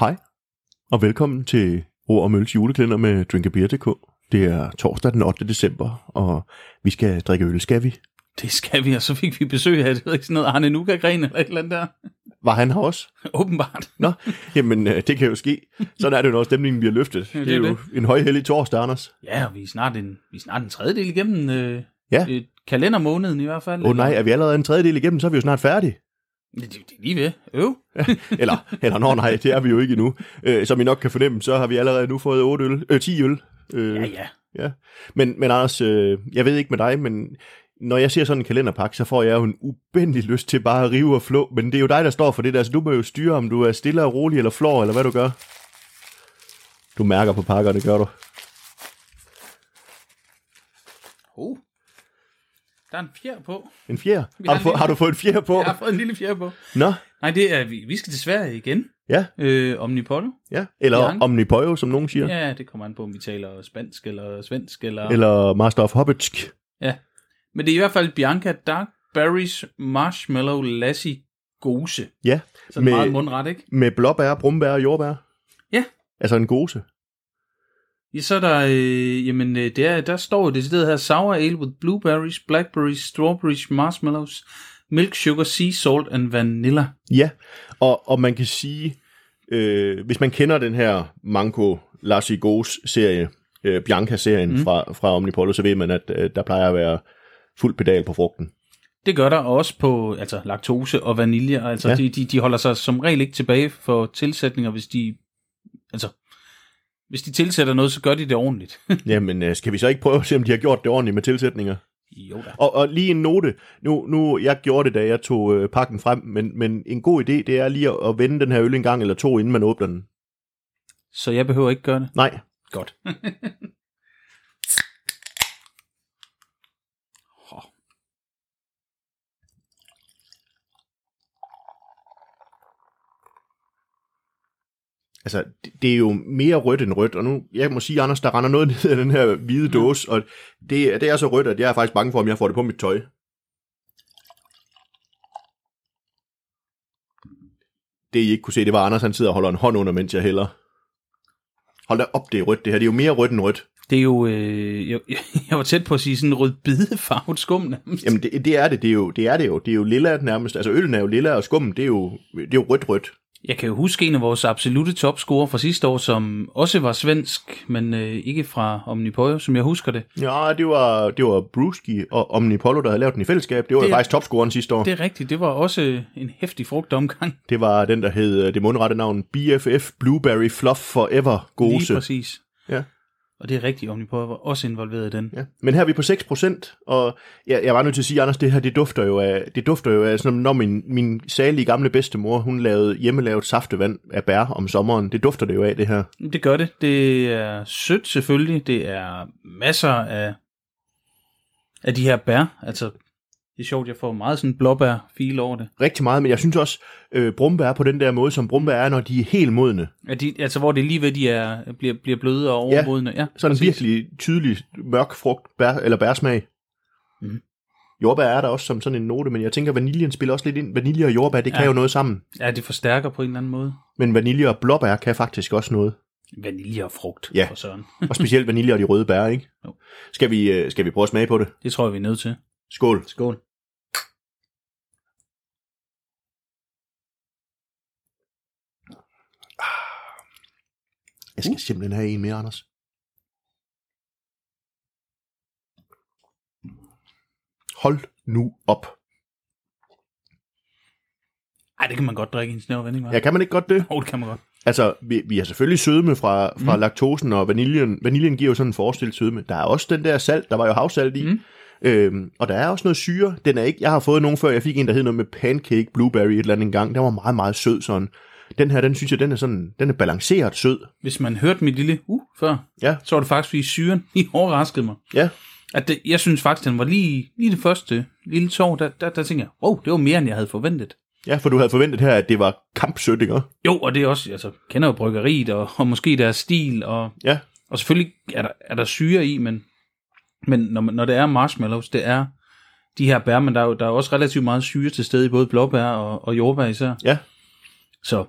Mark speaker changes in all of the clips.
Speaker 1: Hej, og velkommen til Ord og Mølles juleklænder med Drinkabeer.dk. Det er torsdag den 8. december, og vi skal drikke øl, skal vi?
Speaker 2: Det skal vi, og så fik vi besøg af, det ved ikke sådan noget, Arne Nuka-gren eller et eller andet der.
Speaker 1: Var han her også?
Speaker 2: Åbenbart.
Speaker 1: Nå, jamen øh, det kan jo ske. Sådan er det jo, når stemningen bliver løftet.
Speaker 2: Ja,
Speaker 1: det,
Speaker 2: det
Speaker 1: er jo en højhellig torsdag, Anders.
Speaker 2: Ja, og vi er snart en, vi er snart en tredjedel igennem øh,
Speaker 1: Ja.
Speaker 2: øh, kalendermåneden i hvert fald.
Speaker 1: Åh oh, nej, er vi allerede en tredjedel igennem, så er vi jo snart færdige.
Speaker 2: Det, er lige ved. Øv.
Speaker 1: Eller, eller nå nej, det er vi jo ikke endnu. Øh, som I nok kan fornemme, så har vi allerede nu fået 8 øl, øh, 10 øl. Øh,
Speaker 2: Ja, ja.
Speaker 1: Ja, men, men Anders, øh, jeg ved ikke med dig, men når jeg ser sådan en kalenderpakke, så får jeg jo en ubændelig lyst til bare at rive og flå, men det er jo dig, der står for det der, så du må jo styre, om du er stille og rolig eller flår, eller hvad du gør. Du mærker på pakkerne, gør du.
Speaker 2: Oh. Der er en fjer på.
Speaker 1: En fjer? Har
Speaker 2: har
Speaker 1: du, fået,
Speaker 2: en
Speaker 1: har du fået en fjer på?
Speaker 2: Jeg har fået en lille fjer på.
Speaker 1: Nå,
Speaker 2: Nej, det er, vi, vi skal til Sverige igen.
Speaker 1: ja,
Speaker 2: Øh, Omnipollo.
Speaker 1: ja. Eller
Speaker 2: Bianca.
Speaker 1: Omnipoyo, som nogen siger.
Speaker 2: Ja, det kommer an på, om vi taler spansk eller svensk. Eller...
Speaker 1: Eller Master of Hobbitsk.
Speaker 2: Ja. Men det er i hvert fald Bianca Dark Berries Marshmallow Lassi Gose.
Speaker 1: Ja, Med-
Speaker 2: Med... meget mundret, ikke?
Speaker 1: med blåbær, brumbær og jordbær.
Speaker 2: Ja.
Speaker 1: Altså en gose.
Speaker 2: Ja, så er der, øh, jamen, øh, der, der står det sted her, sour ale with blueberries, blackberries, strawberries, marshmallows, milk sugar, sea salt and vanilla.
Speaker 1: Ja, og, og man kan sige, øh, hvis man kender den her Manco Lassi Gos serie, øh, Bianca-serien mm. fra, fra Omnipollo, så ved man, at øh, der plejer at være fuld pedal på frugten.
Speaker 2: Det gør der også på altså, laktose og vanilje. Altså,
Speaker 1: ja.
Speaker 2: de, de, de holder sig som regel ikke tilbage for tilsætninger, hvis de, altså, hvis de tilsætter noget, så gør de det ordentligt.
Speaker 1: Jamen, øh, skal vi så ikke prøve at se, om de har gjort det ordentligt med tilsætninger?
Speaker 2: jo da.
Speaker 1: Og, og lige en note, nu, nu jeg gjorde det, da jeg tog øh, pakken frem, men, men en god idé, det er lige at, at vende den her øl en gang eller to, inden man åbner den.
Speaker 2: Så jeg behøver ikke gøre det.
Speaker 1: Nej,
Speaker 2: Godt.
Speaker 1: altså, det, er jo mere rødt end rødt, og nu, jeg må sige, Anders, der render noget ned af den her hvide dåse, og det, det er så rødt, at jeg er faktisk bange for, om jeg får det på mit tøj. Det I ikke kunne se, det var Anders, han sidder og holder en hånd under, mens jeg hælder. Hold da op, det er rødt det her. Det er jo mere rødt end rødt.
Speaker 2: Det er jo, øh, jeg, jeg var tæt på at sige sådan rødbidefarvet skum nærmest.
Speaker 1: Jamen, det, det er det. Det er, jo, det er det jo. Det er jo lilla nærmest. Altså, øllen er jo lilla, og skummen, det er jo, det er jo rødt-rødt.
Speaker 2: Jeg kan jo huske en af vores absolute topscorer fra sidste år, som også var svensk, men øh, ikke fra Omnipollo, som jeg husker det.
Speaker 1: Ja, det var, det var Bruski og Omnipollo, der havde lavet den i fællesskab. Det var det, faktisk topscoren sidste år.
Speaker 2: Det er rigtigt, det var også en hæftig frugtomgang.
Speaker 1: det var den, der hed øh, det mundrette navn BFF Blueberry Fluff Forever
Speaker 2: Lige
Speaker 1: Gose.
Speaker 2: præcis.
Speaker 1: Ja.
Speaker 2: Og det er rigtigt, Omnipollo var også involveret i den.
Speaker 1: Ja. Men her er vi på 6%, og jeg, jeg var nødt til at sige, Anders, det her, det dufter jo af, det dufter jo af, sådan, når min, min salige gamle bedstemor, hun lavede hjemmelavet saftevand af bær om sommeren. Det dufter det jo af, det her.
Speaker 2: Det gør det. Det er sødt selvfølgelig. Det er masser af, af de her bær. Altså, det er sjovt, jeg får meget sådan blåbær-fil over det.
Speaker 1: Rigtig meget, men jeg synes også, øh, brumbær er på den der måde, som brumbær er, når de er helt modne.
Speaker 2: Ja, de, altså, hvor det er lige ved, de er, bliver, bliver bløde og overmodne. Ja,
Speaker 1: Sådan en
Speaker 2: præcis.
Speaker 1: virkelig tydelig mørk frugt, bær, eller bærsmag.
Speaker 2: Mhm.
Speaker 1: Jordbær er der også som sådan en note, men jeg tænker, vaniljen spiller også lidt ind. Vanilje og jordbær, det kan
Speaker 2: Ja.
Speaker 1: jo noget sammen.
Speaker 2: Ja, det forstærker på en eller anden måde.
Speaker 1: Men vanilje og blåbær kan faktisk også noget.
Speaker 2: Vanilje og frugt,
Speaker 1: Ja.
Speaker 2: for søren.
Speaker 1: Og specielt vanilje og de røde bær, ikke?
Speaker 2: Jo.
Speaker 1: Skal vi, øh, skal vi prøve at smage på det?
Speaker 2: Det tror jeg, vi er nødt til.
Speaker 1: Skål.
Speaker 2: Skål.
Speaker 1: Jeg skal simpelthen have en mere, Anders. Hold nu op.
Speaker 2: Ej, det kan man godt drikke i en snæver vending, hva'?
Speaker 1: Ja, kan man ikke godt det?
Speaker 2: Oh, det kan man godt.
Speaker 1: Altså, vi, vi har selvfølgelig sødme fra, fra
Speaker 2: Mm.
Speaker 1: laktosen, og vaniljen, vaniljen giver jo sådan en forestillet sødme. Der er også den der salt, der var jo havsalt i.
Speaker 2: Mm.
Speaker 1: Øhm, og der er også noget syre. Den er ikke, jeg har fået nogen før, jeg fik en, der hed noget med pancake blueberry et eller andet gang. Den var meget, meget sød sådan. Den her, den synes jeg, den er sådan, den er balanceret sød.
Speaker 2: Hvis man hørte mit lille uh før,
Speaker 1: Ja.
Speaker 2: så var det faktisk, fordi syren lige overraskede mig.
Speaker 1: Ja,
Speaker 2: At det, jeg synes faktisk, den var lige, lige det første lille tår, der, der, der tænkte jeg, wow, det var mere, end jeg havde forventet.
Speaker 1: ja, for du havde forventet her, at det var kampsødt, ikke?
Speaker 2: Jo, og det er også, altså, kender jo bryggeriet, og, og måske deres stil, og,
Speaker 1: Ja,
Speaker 2: og selvfølgelig er der, er der syre i, men, men når, når det er marshmallows, det er de her bær, men der er jo der er også relativt meget syre til stede i både blåbær og, og jordbær især.
Speaker 1: ja.
Speaker 2: Så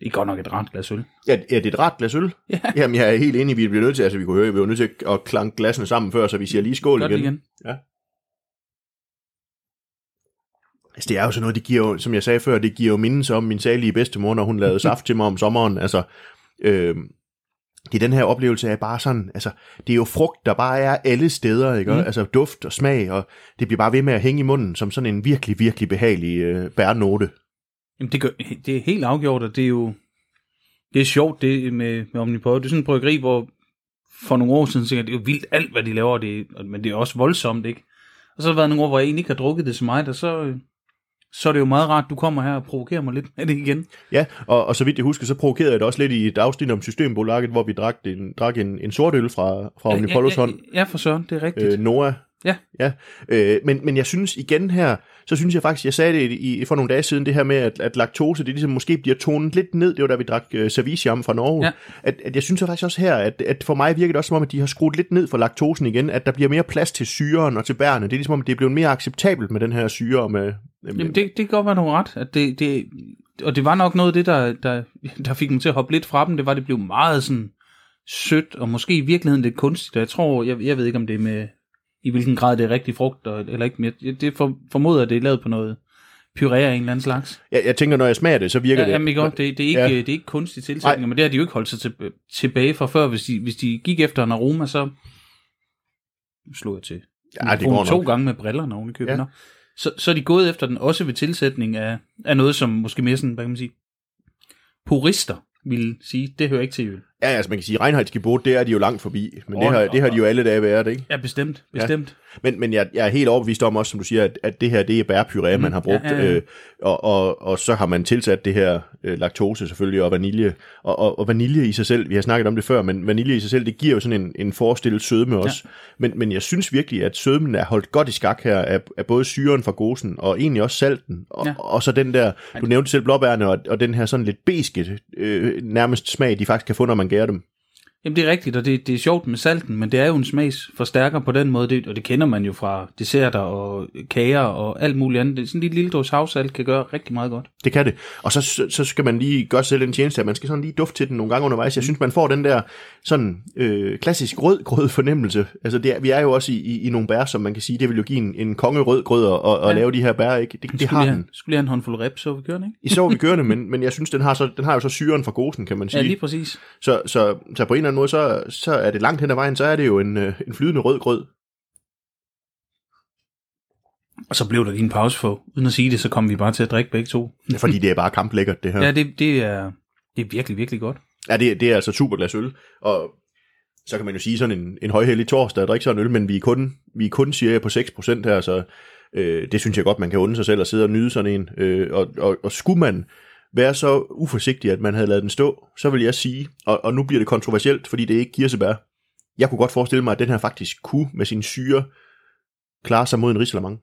Speaker 2: Det er godt nok et rart glas øl.
Speaker 1: Ja, ja, det er et ret glas øl.
Speaker 2: Ja.
Speaker 1: Jamen, jeg er helt enig, vi bliver nødt til, altså vi kunne høre, vi var nødt til at klanke glasene sammen før, så vi siger lige skål
Speaker 2: Godt
Speaker 1: igen.
Speaker 2: igen.
Speaker 1: Altså, det er jo sådan noget, det giver jo, som jeg sagde før, det giver jo mindelser om min salige bedstemor, når hun lavede saft til mig om sommeren. Altså, øh, det er den her oplevelse af bare sådan, altså, det er jo frugt, der bare er alle steder, ikke? Mm. Altså duft og smag, og det bliver bare ved med at hænge i munden, som sådan en virkelig, virkelig behagelig øh, bærnote.
Speaker 2: Jamen, det, gør, det er helt afgjort, og det er jo det er sjovt det med, med Omnipod. Det er sådan en bryggeri, hvor for nogle år siden jeg, det er jo vildt alt, hvad de laver, det, men det er også voldsomt, ikke? Og så har der været nogle år, hvor jeg egentlig ikke har drukket det så meget, og så, øh, så er det jo meget rart, du kommer her og provokerer mig lidt med det igen.
Speaker 1: Ja, og, og så vidt jeg husker, så provokerede jeg det også lidt i et afsnit om Systembolaget, hvor vi drak en, drak en, en sort øl fra, fra Omnipollos
Speaker 2: ja,
Speaker 1: hånd.
Speaker 2: ja, ja, for søren, det er rigtigt.
Speaker 1: øh, Noah.
Speaker 2: Ja.
Speaker 1: ja. Øh, men, men jeg synes igen her, så synes jeg faktisk, jeg sagde det i, for nogle dage siden, det her med, at, at laktose, det ligesom måske bliver tonet lidt ned, det var da vi drak øh, Serviciam fra Norge,
Speaker 2: Ja.
Speaker 1: at, at jeg synes faktisk også her, at, at for mig virker det også som om, at de har skruet lidt ned for laktosen igen, at der bliver mere plads til syren og til bærene. Det er ligesom om, at det er blevet mere acceptabelt med den her syre. og Med, med,
Speaker 2: Jamen, det, det kan godt være, du ret. At det, det, og det var nok noget af det, der, der, der fik mig til at hoppe lidt fra dem. Det var, at det blev meget sådan sødt, og måske i virkeligheden lidt kunstigt. Og jeg tror, jeg, jeg ved ikke, om det er med, i hvilken grad det er rigtig frugt, og, eller ikke. Men jeg, det for, formoder, det er lavet på noget puré af en eller anden slags.
Speaker 1: jeg, jeg tænker, når jeg smager det, så virker
Speaker 2: Ja,
Speaker 1: det...
Speaker 2: jamen, ikke, det, det, er ikke,
Speaker 1: Ja.
Speaker 2: det er ikke kunstige tilsætninger, men det har de jo ikke holdt sig til, tilbage fra før. Hvis de, hvis de gik efter en aroma, så slog jeg til.
Speaker 1: Ja, det går
Speaker 2: to
Speaker 1: nok.
Speaker 2: gange med brillerne oven i købet.
Speaker 1: Ja.
Speaker 2: Så, så er de gået efter den også ved tilsætning af, af noget, som måske mere sådan, hvad kan man sige, purister vil sige, det hører ikke til øl.
Speaker 1: Ja, altså man kan sige, Reinheitsgebot, det er de jo langt forbi, men det
Speaker 2: Åh,
Speaker 1: har, det har de jo alle dage været, ikke?
Speaker 2: Ja, bestemt, bestemt.
Speaker 1: Men, men jeg, jeg er helt overbevist om også, som du siger, at, at det her, det er bærpuré, mm, man har brugt,
Speaker 2: ja, ja, ja.
Speaker 1: Øh, og, og, og så har man tilsat det her øh, laktose selvfølgelig, og vanilje, og, og, og vanilje i sig selv, vi har snakket om det før, men vanilje i sig selv, det giver jo sådan en, en forestillet sødme også, ja. men, men jeg synes virkelig, at sødmen er holdt godt i skak her, af, af både syren fra gosen, og egentlig også salten, og, ja.
Speaker 2: Ja.
Speaker 1: og så den der, du nævnte selv blåbærne, og, og den her sådan lidt beske, øh, nærmest smag, de faktisk kan få, når man gærer dem.
Speaker 2: Jamen det er rigtigt, og det, det er sjovt med salten, men det er jo en smagsforstærker på den måde, det, og det kender man jo fra desserter og kager og alt muligt andet. Det sådan en lille, lille dåse havsalt kan gøre rigtig meget godt.
Speaker 1: Det kan det. Og så, så, skal man lige gøre selv en tjeneste, at man skal sådan lige dufte til den nogle gange undervejs. Jeg synes, man får den der sådan øh, klassisk rød-grød fornemmelse. Altså, det er, vi er jo også i, i, i nogle bær, som man kan sige, det vil jo give en, en kongerød grød at, at, at
Speaker 2: Ja.
Speaker 1: lave de her bær, ikke? Det, det har
Speaker 2: lige
Speaker 1: den.
Speaker 2: Skulle lige have en håndfuld rep, så vi kører den, ikke?
Speaker 1: I så vi kørende, men, men jeg synes, den har, så, den har jo så syren fra gosen, kan man
Speaker 2: Ja,
Speaker 1: sige.
Speaker 2: lige præcis.
Speaker 1: så, så, så på en anden måde, så, så er det langt hen ad vejen, så er det jo en, øh, en flydende rød grød.
Speaker 2: Og så blev der lige en pause for, uden at sige det, så kom vi bare til at drikke begge to.
Speaker 1: Fordi det er bare kamplækkert, det her.
Speaker 2: Ja, det, det, er, det er virkelig, virkelig godt.
Speaker 1: Ja, det, det er altså super glas øl, og så kan man jo sige sådan en, en højhellig torsdag at drikke sådan en øl, men vi er kun, vi er kun cirka på 6% her, så øh, det synes jeg godt, man kan unde sig selv at sidde og nyde sådan en. Øh, og, og, og skulle man være så uforsigtig, at man havde lavet den stå, så vil jeg sige, og, og nu bliver det kontroversielt, fordi det er ikke kirsebær, jeg kunne godt forestille mig, at den her faktisk kunne med sin syre klare sig mod en risalamang.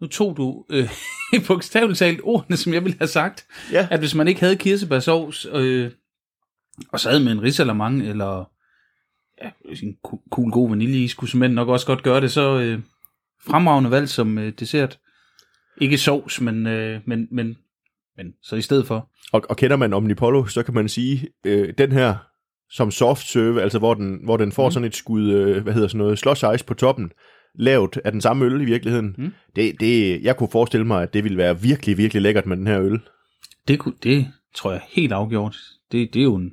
Speaker 2: Nu tog du øh, bogstaveligt talt ordene, som jeg ville have sagt.
Speaker 1: Ja.
Speaker 2: At hvis man ikke havde kirsebærsovs, øh, og sad med en risalamang, eller ja, en cool god vaniljeis, kunne simpelthen nok også godt gøre det, så øh, fremragende valg som øh, dessert. Ikke sovs, men, øh, men, men, men så i stedet for.
Speaker 1: Og, og kender man Omnipollo, så kan man sige, øh, den her som soft serve, altså hvor den, hvor den får mm. sådan et skud, øh, hvad hedder sådan noget, slush ice på toppen, lavet af den samme øl i virkeligheden.
Speaker 2: Mm.
Speaker 1: Det, det, jeg kunne forestille mig, at det ville være virkelig, virkelig lækkert med den her øl.
Speaker 2: Det, kunne, det tror jeg helt afgjort. Det, det er jo en,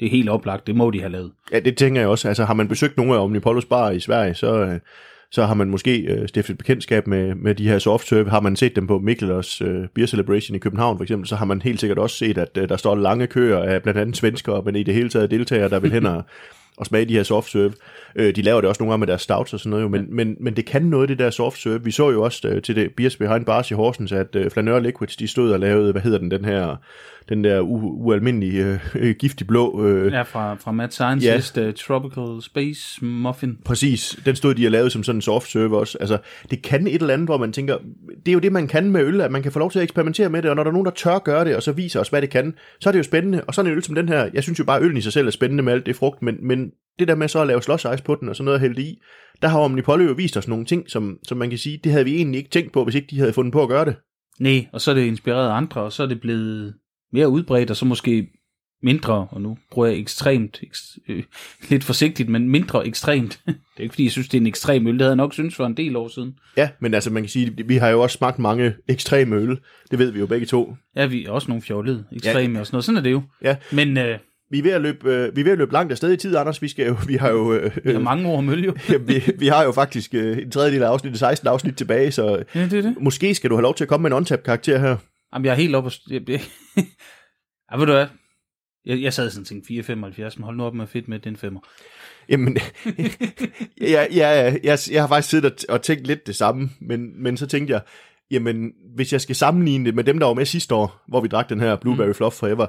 Speaker 2: det er helt oplagt. Det må de have lavet.
Speaker 1: Ja, det tænker jeg også. Altså har man besøgt nogle af Omnipollos bar i Sverige, så, øh, så har man måske øh, stiftet bekendtskab med, med de her soft serve. Har man set dem på Mikkelers øh, Beer Celebration i København for eksempel, så har man helt sikkert også set, at øh, der står lange køer af blandt andet svenskere, men i det hele taget deltagere, der vil hen og, og smage de her soft serve. Øh, de laver det også nogle gange med deres stouts og sådan noget, jo, men, men, men det kan noget, det der soft serve. Vi så jo også øh, til det Beers Behind Bars i Horsens, at øh, Flaneur Liquids, de stod og lavede, hvad hedder den, den her, den der u- ualmindelige øh, øh, giftig blå øh,
Speaker 2: Ja, fra, fra Mad Science
Speaker 1: Ja.
Speaker 2: list, uh, Tropical Space Muffin.
Speaker 1: Præcis, den stod de og lavede som sådan en soft serve også. Altså, det kan et eller andet, hvor man tænker, det er jo det, man kan med øl, at man kan få lov til at eksperimentere med det, og når der er nogen, der tør gøre det, og så viser os, hvad det kan, så er det jo spændende. Og sådan en øl som den her, jeg synes jo bare, at øllen i sig selv er spændende med alt det frugt, men, men det der med så at lave ice på den, og sådan noget at hælde i, der har Omnipollo jo vist os nogle ting, som, som man kan sige, det havde vi egentlig ikke tænkt på, hvis ikke de havde fundet på at gøre det.
Speaker 2: Nej, og så er det inspireret af andre, og så er det blevet mere udbredt, og så måske mindre, og nu bruger jeg ekstremt, ekst, øh, lidt forsigtigt, men mindre ekstremt. det er ikke fordi, jeg synes, det er en ekstrem øl, det havde jeg nok synes for en del år siden.
Speaker 1: Ja, men altså man kan sige, vi har jo også smagt mange ekstreme øl. Det ved vi jo begge to.
Speaker 2: Ja, vi er også nogle fjollede, ekstreme ja. og sådan noget. Sådan er det jo.
Speaker 1: Ja.
Speaker 2: Men øh,
Speaker 1: Vi er ved at løbe, øh, vi er ved at løbe langt afsted i tid, Anders. Vi, skal jo, vi har jo... Øh,
Speaker 2: vi har mange om øl jo.
Speaker 1: ja, vi, vi har jo faktisk øh, en tredjedel af afsnittet, 16 afsnit tilbage, så
Speaker 2: ja, det er det.
Speaker 1: måske skal du have lov til at komme med en on karakter her.
Speaker 2: Jamen, jeg er helt oppe. Jeg, jeg, ja, ved du hvad? Jeg, jeg sad sådan og tænkte 4,75, men hold nu op med fedt med den femmer.
Speaker 1: Jamen, jeg, jeg, jeg, jeg har faktisk siddet og, og tænkt lidt det samme, men, men så tænkte jeg, jamen, hvis jeg skal sammenligne det med dem, der var med sidste år, hvor vi drak den her Blueberry mm. Fluff Forever,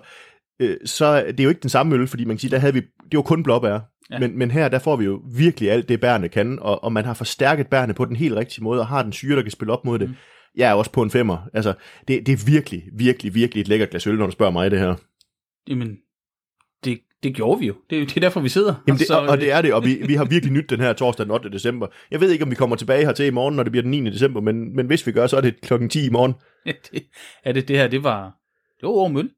Speaker 1: øh, så det er jo ikke den samme øl, fordi man kan sige, der havde vi, det var kun blåbær. Ja. Men, men her, der får vi jo virkelig alt det, bærene kan, og, og man har forstærket bærene på den helt rigtige måde, og har den syre, der kan spille op mod det. Mm. Jeg er også på en femmer. Altså, det, det er virkelig, virkelig, virkelig et lækkert glas øl, når du spørger mig det her.
Speaker 2: Jamen, det, det gjorde vi jo. Det, er- det er derfor, vi sidder.
Speaker 1: Jamen det,
Speaker 2: Så,
Speaker 1: og, og det er det, og vi, vi har virkelig nyt den her torsdag den 8. december. Jeg ved ikke, om vi kommer tilbage hertil i morgen, når det bliver den 9. december, men, men hvis vi gør, så er det klokken 10 i morgen.
Speaker 2: det, er det det her, det var... Det var møl.